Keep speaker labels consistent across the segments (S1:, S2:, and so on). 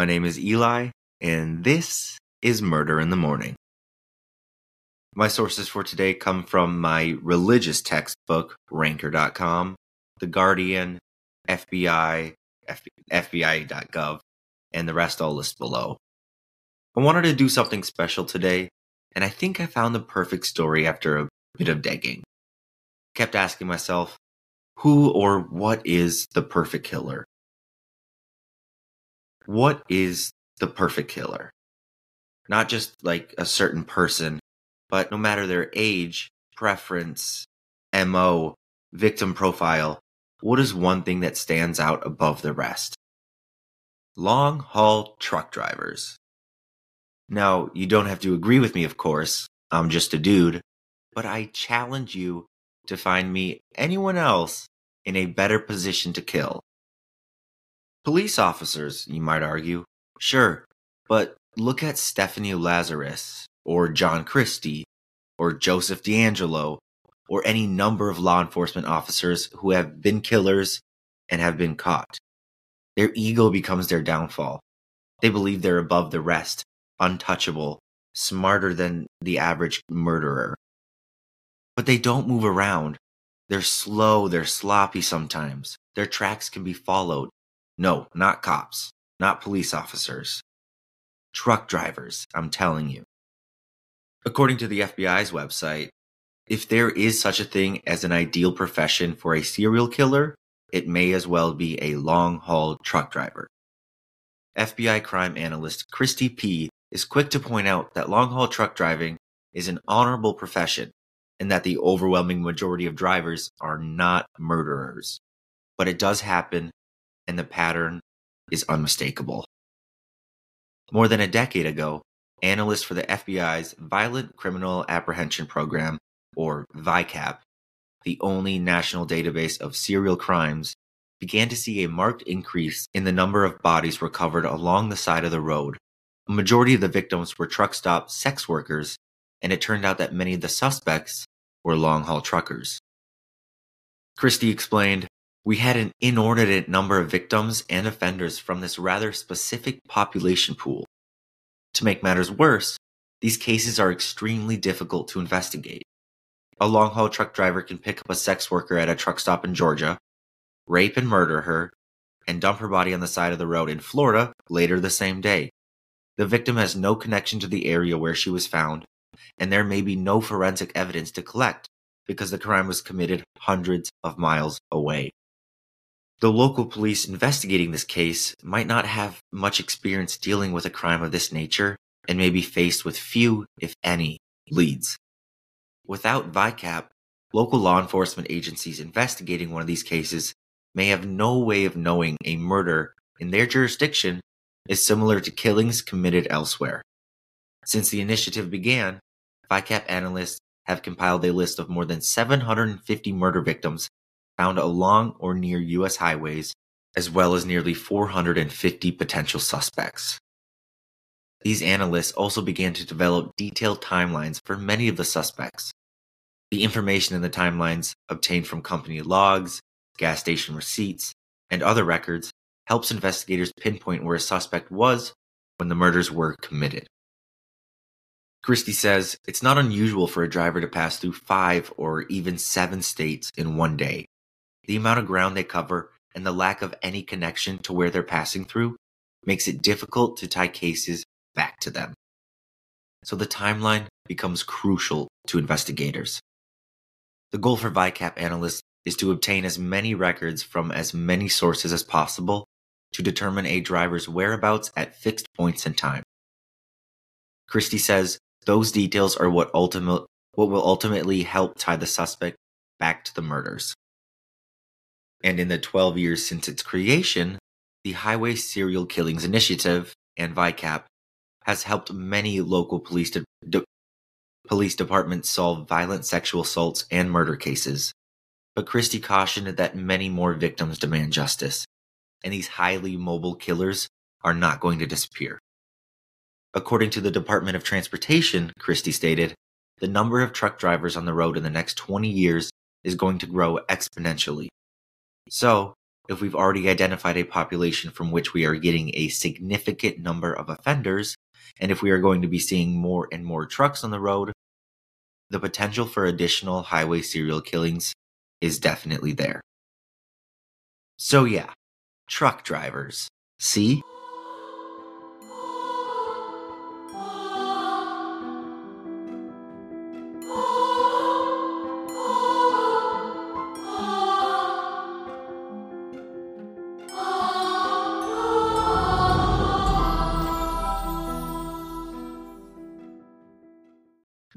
S1: My name is Eli, and this is Murder in the Morning. My sources for today come from my religious textbook, Ranker.com, The Guardian, FBI, FBI.gov, and the rest I'll list below. I wanted to do something special today, and I think I found the perfect story after a bit of digging. Kept asking myself, who or what is the perfect killer? What is the perfect killer? Not just like a certain person, but no matter their age, preference, MO, victim profile, what is one thing that stands out above the rest? Long haul truck drivers. Now, you don't have to agree with me, of course. I'm just a dude. But I challenge you to find me anyone else in a better position to kill. Police officers, you might argue. Sure, but look at Stephanie Lazarus, or John Christie, or Joseph DeAngelo, or any number of law enforcement officers who have been killers and have been caught. Their ego becomes their downfall. They believe they're above the rest, untouchable, smarter than the average murderer. But they don't move around. They're slow, they're sloppy sometimes. Their tracks can be followed. No, not cops, not police officers. Truck drivers, I'm telling you. According to the FBI's website, if there is such a thing as an ideal profession for a serial killer, it may as well be a long haul truck driver. FBI crime analyst Christy P. is quick to point out that long haul truck driving is an honorable profession and that the overwhelming majority of drivers are not murderers. But it does happen, and the pattern is unmistakable. More than a decade ago, analysts for the FBI's Violent Criminal Apprehension Program, or VICAP, the only national database of serial crimes, began to see a marked increase in the number of bodies recovered along the side of the road. A majority of the victims were truck stop sex workers, and it turned out that many of the suspects were long haul truckers. Christie explained, We had an inordinate number of victims and offenders from this rather specific population pool. To make matters worse, these cases are extremely difficult to investigate. A long haul truck driver can pick up a sex worker at a truck stop in Georgia, rape and murder her, and dump her body on the side of the road in Florida later the same day. The victim has no connection to the area where she was found, and there may be no forensic evidence to collect because the crime was committed hundreds of miles away. The local police investigating this case might not have much experience dealing with a crime of this nature and may be faced with few, if any, leads. Without VICAP, local law enforcement agencies investigating one of these cases may have no way of knowing a murder in their jurisdiction is similar to killings committed elsewhere. Since the initiative began, VICAP analysts have compiled a list of more than 750 murder victims found along or near U.S. highways, as well as nearly 450 potential suspects. These analysts also began to develop detailed timelines for many of the suspects. The information in the timelines, obtained from company logs, gas station receipts, and other records, helps investigators pinpoint where a suspect was when the murders were committed. Christie says it's not unusual for a driver to pass through five or even seven states in one day, the amount of ground they cover, and the lack of any connection to where they're passing through makes it difficult to tie cases back to them. So the timeline becomes crucial to investigators. The goal for VICAP analysts is to obtain as many records from as many sources as possible to determine a driver's whereabouts at fixed points in time. Christie says those details are what ultimate what will ultimately help tie the suspect back to the murders. And in the 12 years since its creation, the Highway Serial Killings Initiative and VICAP has helped many local police, de- de- police departments solve violent sexual assaults and murder cases. But Christie cautioned that many more victims demand justice, and these highly mobile killers are not going to disappear. According to the Department of Transportation, Christie stated, the number of truck drivers on the road in the next 20 years is going to grow exponentially. So, if we've already identified a population from which we are getting a significant number of offenders, and if we are going to be seeing more and more trucks on the road, the potential for additional highway serial killings is definitely there. So, yeah, truck drivers. See?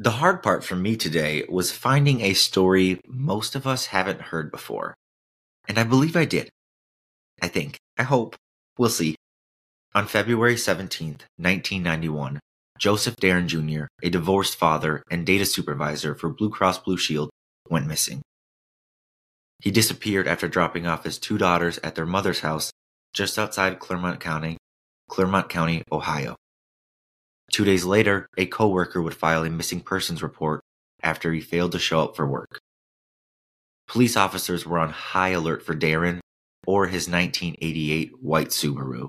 S1: The hard part for me today was finding a story most of us haven't heard before. And I believe I did. I think. I hope. We'll see. On February 17th, 1991, Joseph Darren Jr., a divorced father and data supervisor for Blue Cross Blue Shield, went missing. He disappeared after dropping off his two daughters at their mother's house just outside Clermont County, Clermont County, Ohio. Two days later, a coworker would file a missing persons report after he failed to show up for work. Police officers were on high alert for Darren or his 1988 white Subaru.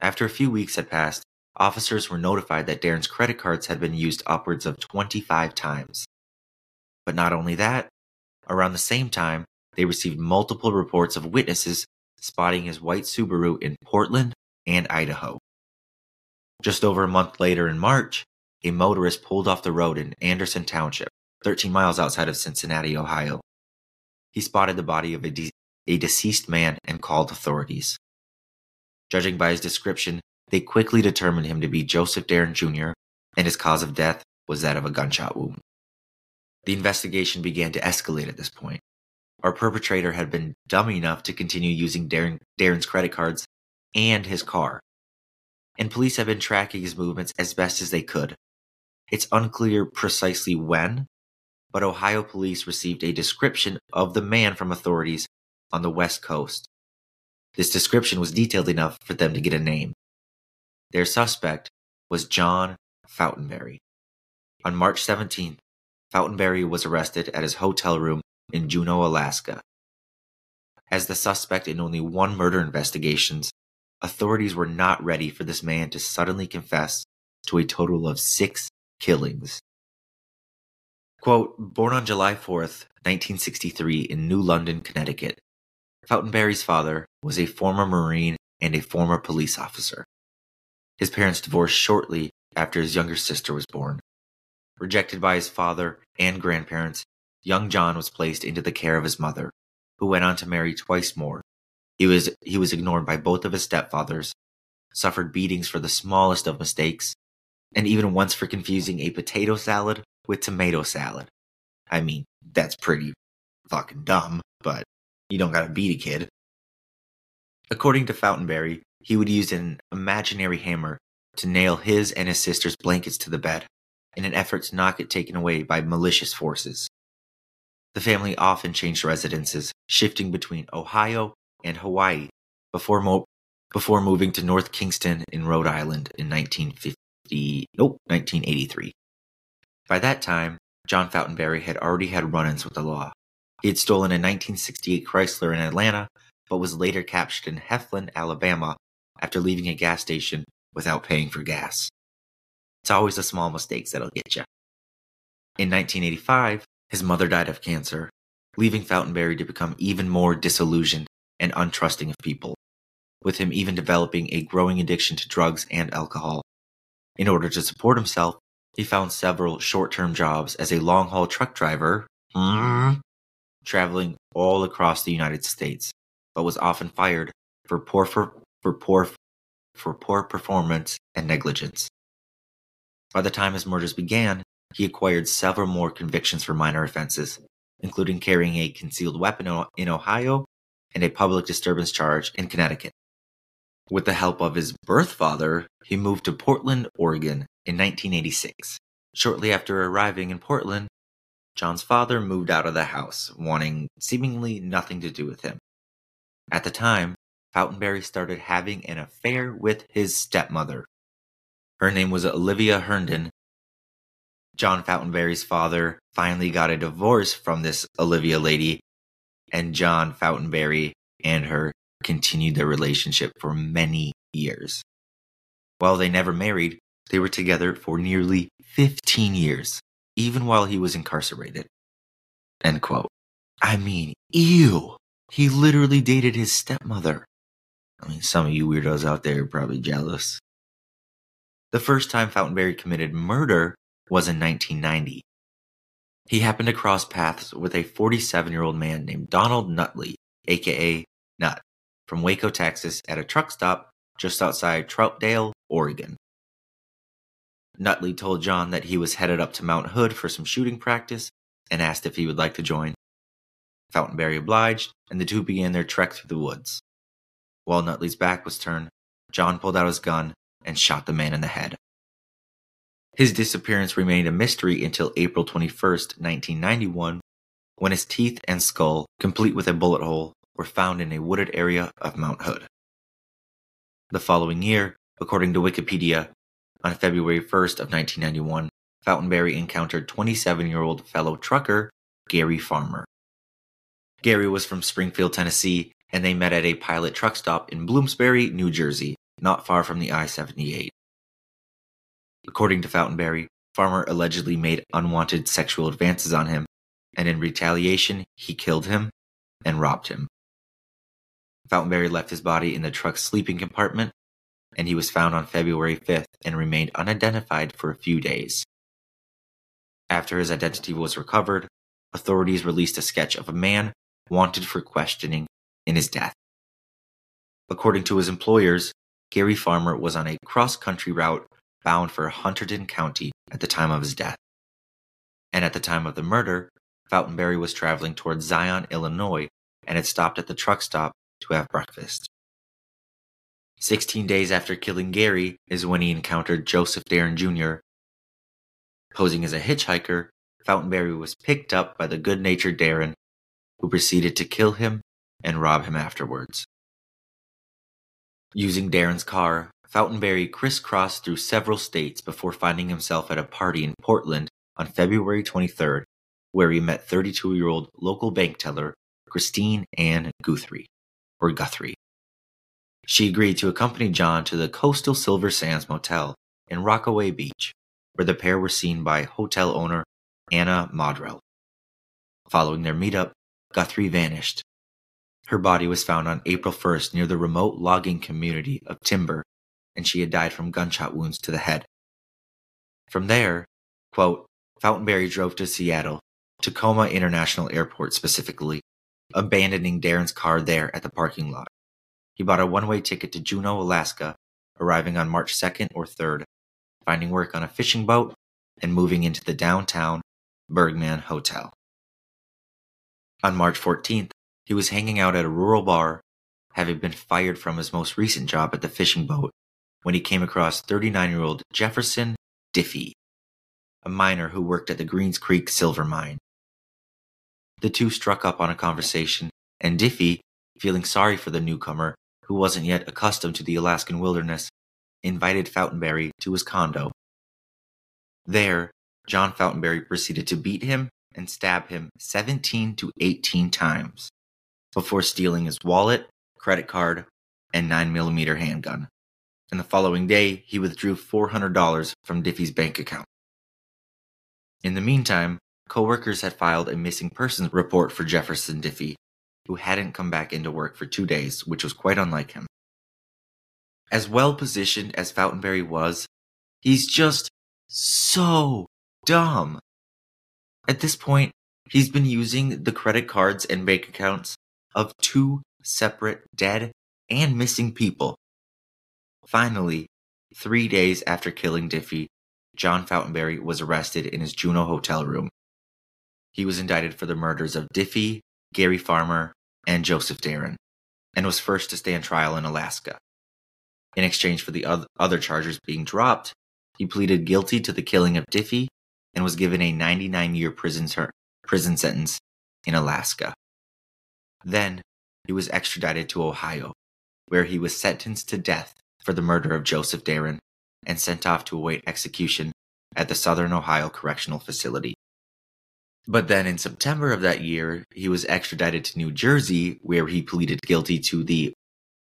S1: After a few weeks had passed, officers were notified that Darren's credit cards had been used upwards of 25 times. But not only that, around the same time, they received multiple reports of witnesses spotting his white Subaru in Portland and Idaho. Just over a month later in March, a motorist pulled off the road in Anderson Township, 13 miles outside of Cincinnati, Ohio. He spotted the body of a, de- a deceased man and called authorities. Judging by his description, they quickly determined him to be Joseph Darren Jr., and his cause of death was that of a gunshot wound. The investigation began to escalate at this point. Our perpetrator had been dumb enough to continue using Darren, Darren's credit cards and his car, and police have been tracking his movements as best as they could. It's unclear precisely when, but Ohio police received a description of the man from authorities on the West Coast. This description was detailed enough for them to get a name. Their suspect was John Fautenberry. On March 17th, Fautenberry was arrested at his hotel room in Juneau, Alaska. As the suspect in only one murder investigations, authorities were not ready for this man to suddenly confess to a total of six killings. Quote, born on July 4th, 1963, in New London, Connecticut, Fautenberry's father was a former Marine and a former police officer. His parents divorced shortly after his younger sister was born. Rejected by his father and grandparents, young John was placed into the care of his mother, who went on to marry twice more he was he was ignored by both of his stepfathers, suffered beatings for the smallest of mistakes, and even once for confusing a potato salad with tomato salad. I mean, that's pretty fucking dumb, but you don't gotta beat a kid. According to Fautenberry, he would use an imaginary hammer to nail his and his sister's blankets to the bed in an effort to not get taken away by malicious forces. The family often changed residences, shifting between Ohio and Hawaii before before moving to North Kingstown in Rhode Island in 1950 nope 1983. By that time, John Fautenberry had already had run-ins with the law. He had stolen a 1968 Chrysler in Atlanta, but was later captured in Heflin, Alabama, after leaving a gas station without paying for gas. It's always the small mistakes that'll get you. In 1985, his mother died of cancer, leaving Fautenberry to become even more disillusioned and untrusting of people, with him even developing a growing addiction to drugs and alcohol. In order to support himself, he found several short term jobs as a long haul truck driver, mm, traveling all across the United States, but was often fired for poor, for, for, poor, for poor performance and negligence. By the time his murders began, he acquired several more convictions for minor offenses, including carrying a concealed weapon in Ohio and a public disturbance charge in Connecticut. With the help of his birth father, he moved to Portland, Oregon in 1986. Shortly after arriving in Portland, John's father moved out of the house, wanting seemingly nothing to do with him. At the time, Fautenberry started having an affair with his stepmother. Her name was Olivia Herndon. John Fautenberry's father finally got a divorce from this Olivia lady and John Fautenberry and her continued their relationship for many years. While they never married, they were together for nearly 15 years, even while he was incarcerated. End quote. I mean, ew. He literally dated his stepmother. I mean, some of you weirdos out there are probably jealous. The first time Fautenberry committed murder was in 1990. He happened to cross paths with a 47 year old man named Donald Nutley, aka Nut, from Waco, Texas, at a truck stop just outside Troutdale, Oregon. Nutley told John that he was headed up to Mount Hood for some shooting practice and asked if he would like to join. Fautenberry obliged, and the two began their trek through the woods. While Nutley's back was turned, John pulled out his gun and shot the man in the head. His disappearance remained a mystery until April 21, 1991, when his teeth and skull, complete with a bullet hole, were found in a wooded area of Mount Hood. The following year, according to Wikipedia, on February 1st of 1991, Fautenberry encountered 27-year-old fellow trucker Gary Farmer. Gary was from Springfield, Tennessee, and they met at a pilot truck stop in Bloomsbury, New Jersey, not far from the I 78. According to Fautenberry, Farmer allegedly made unwanted sexual advances on him, and in retaliation, he killed him and robbed him. Fautenberry left his body in the truck's sleeping compartment, and he was found on February 5th and remained unidentified for a few days. After his identity was recovered, authorities released a sketch of a man wanted for questioning in his death. According to his employers, Gary Farmer was on a cross country route bound for Hunterdon County at the time of his death. And at the time of the murder, Fautenberry was traveling towards Zion, Illinois, and had stopped at the truck stop to have breakfast. Sixteen days after killing Gary is when he encountered Joseph Darren Jr. Posing as a hitchhiker, Fautenberry was picked up by the good natured Darren, who proceeded to kill him and rob him afterwards. Using Darren's car, Fautenberry crisscrossed through several states before finding himself at a party in Portland on February 23rd, where he met 32 year old local bank teller Christine Ann Guthrie, or Guthrie. She agreed to accompany John to the Coastal Silver Sands Motel in Rockaway Beach, where the pair were seen by hotel owner Anna Maudrell. Following their meetup, Guthrie vanished, her body was found on April 1st near the remote logging community of Timber, and she had died from gunshot wounds to the head. From there, quote, Fautenberry drove to Seattle, Tacoma International Airport specifically, abandoning Darren's car there at the parking lot. He bought a one way ticket to Juneau, Alaska, arriving on March 2nd or 3rd, finding work on a fishing boat, and moving into the downtown Bergman Hotel. On March 14th, he was hanging out at a rural bar, having been fired from his most recent job at the fishing boat, when he came across 39 year old Jefferson Diffie, a miner who worked at the Greens Creek silver mine. The two struck up on a conversation, and Diffie, feeling sorry for the newcomer, who wasn't yet accustomed to the Alaskan wilderness, invited Fautenberry to his condo. There, John Fautenberry proceeded to beat him and stab him 17 to 18 times before stealing his wallet, credit card, and 9mm handgun. And the following day, he withdrew $400 from Diffie's bank account. In the meantime, coworkers had filed a missing persons report for Jefferson Diffie, who hadn't come back into work for two days, which was quite unlike him. As well positioned as Fautenberry was, he's just so dumb. At this point, he's been using the credit cards and bank accounts of two separate dead and missing people. Finally, three days after killing Diffie, John Fautenberry was arrested in his Juneau hotel room. He was indicted for the murders of Diffie, Gary Farmer, and Joseph Darren, and was first to stand trial in Alaska. In exchange for the other charges being dropped, he pleaded guilty to the killing of Diffie and was given a 99 year prison, ter- prison sentence in Alaska. Then, he was extradited to Ohio, where he was sentenced to death for the murder of Joseph Darren and sent off to await execution at the Southern Ohio Correctional Facility. But then in September of that year, he was extradited to New Jersey, where he pleaded guilty to the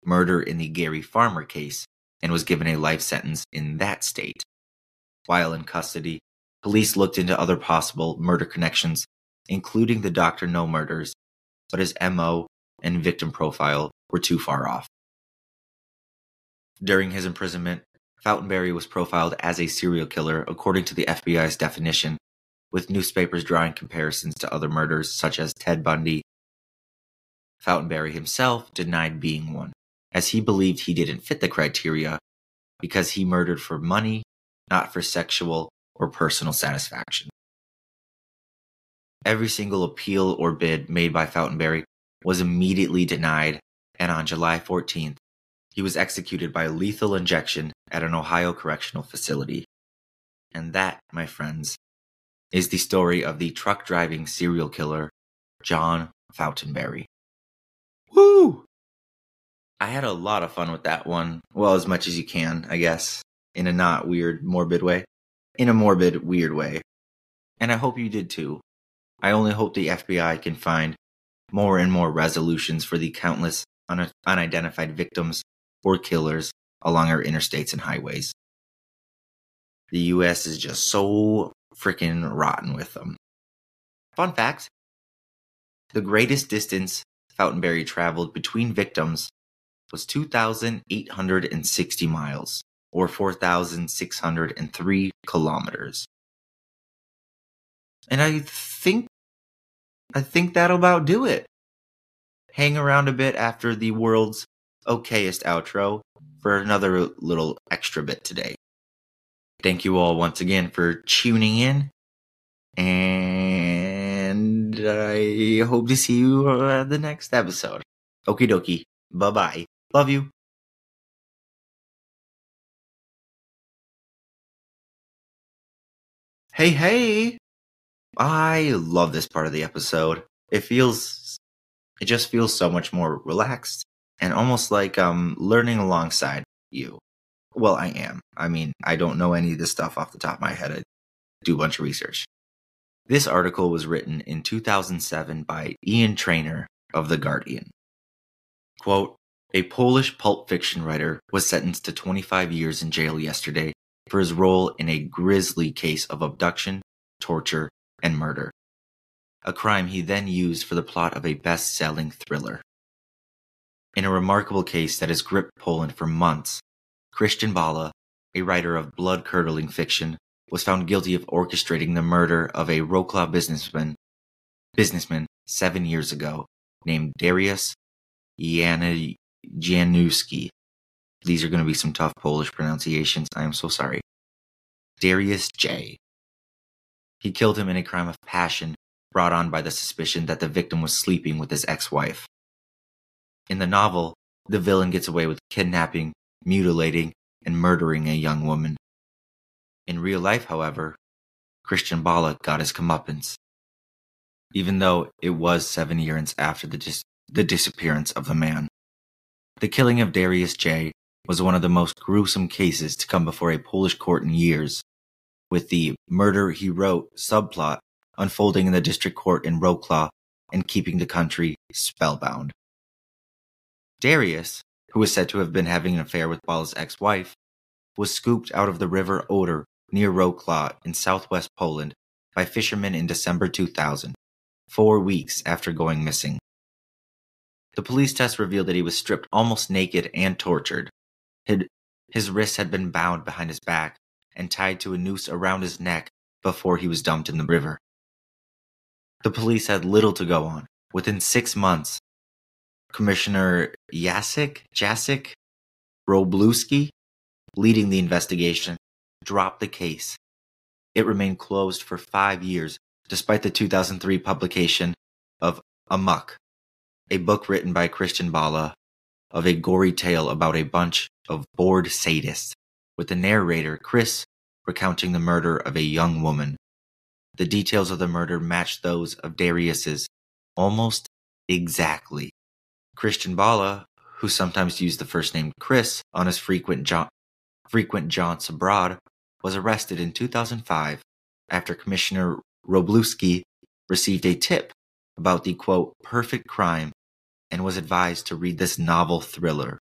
S1: murder in the Gary Farmer case and was given a life sentence in that state. While in custody, police looked into other possible murder connections, including the Dr. No murders, but his MO and victim profile were too far off. During his imprisonment, Fautenberry was profiled as a serial killer according to the FBI's definition, with newspapers drawing comparisons to other murders such as Ted Bundy. Fautenberry himself denied being one, as he believed he didn't fit the criteria because he murdered for money, not for sexual or personal satisfaction. Every single appeal or bid made by Fautenberry was immediately denied, and on July 14th, he was executed by lethal injection at an Ohio correctional facility. And that, my friends, is the story of the truck driving serial killer, John Fautenberry. Woo! I had a lot of fun with that one. Well, as much as you can, I guess, in a not weird, morbid way. In a morbid, weird way. And I hope you did too. I only hope the FBI can find more and more resolutions for the countless un- unidentified victims or killers along our interstates and highways. The US is just so freaking rotten with them. Fun fact the greatest distance Fautenberry traveled between victims was 2,860 miles, or 4,603 kilometers. And I think I think that'll about do it. Hang around a bit after the world's okayest outro for another little extra bit today. Thank you all once again for tuning in. And I hope to see you at the next episode. Okie dokie. Bye bye. Love you. Hey, hey! I love this part of the episode. It feels, it just feels so much more relaxed and almost like I'm learning alongside you. Well, I am. I mean, I don't know any of this stuff off the top of my head. I do a bunch of research. This article was written in 2007 by Ian Traynor of The Guardian. Quote, a Polish pulp fiction writer was sentenced to 25 years in jail yesterday for his role in a grisly case of abduction, torture, and murder. A crime he then used for the plot of a best selling thriller. In a remarkable case that has gripped Poland for months, Krystian Bala, a writer of blood curdling fiction, was found guilty of orchestrating the murder of a Wrocław businessman, businessman seven years ago named Dariusz Januski. These are going to be some tough Polish pronunciations. I am so sorry. Darius J. He killed him in a crime of passion brought on by the suspicion that the victim was sleeping with his ex wife. In the novel, the villain gets away with kidnapping, mutilating, and murdering a young woman. In real life, however, Krystian Bala got his comeuppance, even though it was seven years after the, dis- the disappearance of the man. The killing of Darius J. was one of the most gruesome cases to come before a Polish court in years, with the murder he wrote subplot unfolding in the district court in Wrocław and keeping the country spellbound. Dariusz, who is said to have been having an affair with Bala's ex-wife, was scooped out of the river Oder near Wrocław in southwest Poland by fishermen in December 2000, four weeks after going missing. The police test revealed that he was stripped almost naked and tortured. His wrists had been bound behind his back and tied to a noose around his neck before he was dumped in the river. The police had little to go on. Within six months, Commissioner Jacek, Wroblewski, leading the investigation, dropped the case. It remained closed for five years, despite the 2003 publication of Amok, a book written by Krystian Bala of a gory tale about a bunch of bored sadists, with the narrator, Chris, recounting the murder of a young woman. The details of the murder matched those of Darius's almost exactly. Krystian Bala, who sometimes used the first name Chris on his frequent, frequent jaunts abroad, was arrested in 2005 after Commissioner Wroblewski received a tip about the quote, perfect crime and was advised to read this novel thriller.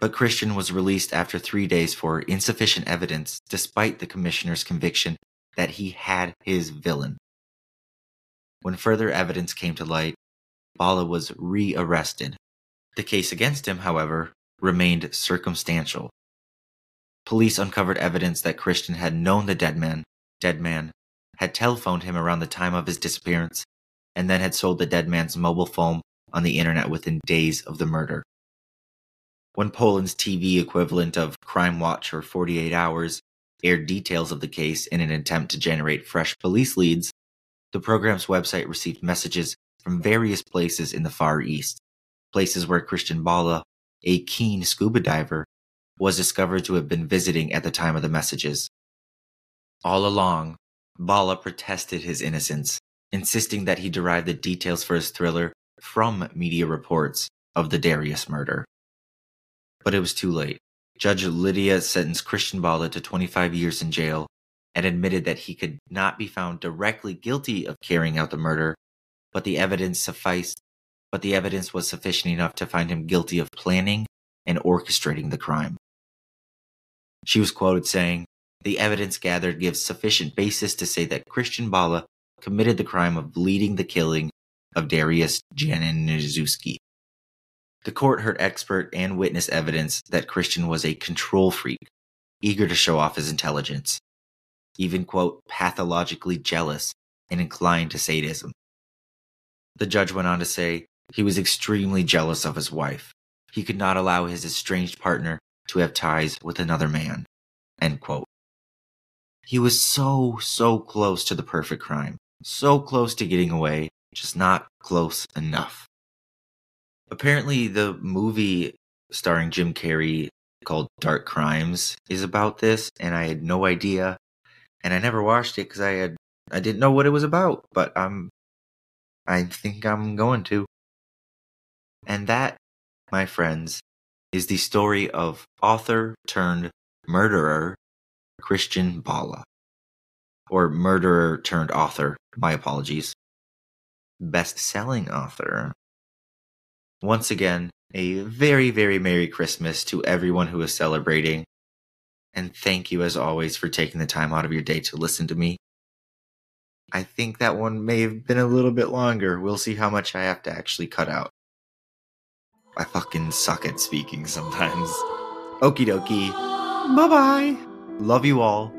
S1: But Krystian was released after three days for insufficient evidence, despite the commissioner's conviction that he had his villain. When further evidence came to light, Bala was re arrested. The case against him, however, remained circumstantial. Police uncovered evidence that Krystian had known the dead man, dead man, had telephoned him around the time of his disappearance, and then had sold the dead man's mobile phone on the internet within days of the murder. When Poland's TV equivalent of Crime Watch or 48 Hours aired details of the case in an attempt to generate fresh police leads, the program's website received messages from various places in the Far East, places where Krystian Bala, a keen scuba diver, was discovered to have been visiting at the time of the messages. All along, Bala protested his innocence, insisting that he derived the details for his thriller from media reports of the Darius murder. But it was too late. Judge Lydia sentenced Krystian Bala to 25 years in jail and admitted that he could not be found directly guilty of carrying out the murder, but the evidence sufficed but the evidence was sufficient enough to find him guilty of planning and orchestrating the crime. She was quoted saying, The evidence gathered gives sufficient basis to say that Krystian Bala committed the crime of leading the killing of Darius Janiszewski. The court heard expert and witness evidence that Krystian was a control freak, eager to show off his intelligence, even, quote, pathologically jealous and inclined to sadism. The judge went on to say he was extremely jealous of his wife. He could not allow his estranged partner to have ties with another man. He was so, so close to the perfect crime, so close to getting away, just not close enough. Apparently, the movie starring Jim Carrey called Dark Crimes is about this, and I had no idea, and I never watched it because I had I didn't know what it was about. But I'm, I think I'm going to. And that, my friends, is the story of author turned murderer Krystian Bala. Or murderer turned author. My apologies. Best selling author. Once again, a very, very Merry Christmas to everyone who is celebrating. And thank you, as always, for taking the time out of your day to listen to me. I think that one may have been a little bit longer. We'll see how much I have to actually cut out. I fucking suck at speaking sometimes. Okie dokie. Bye bye. Love you all.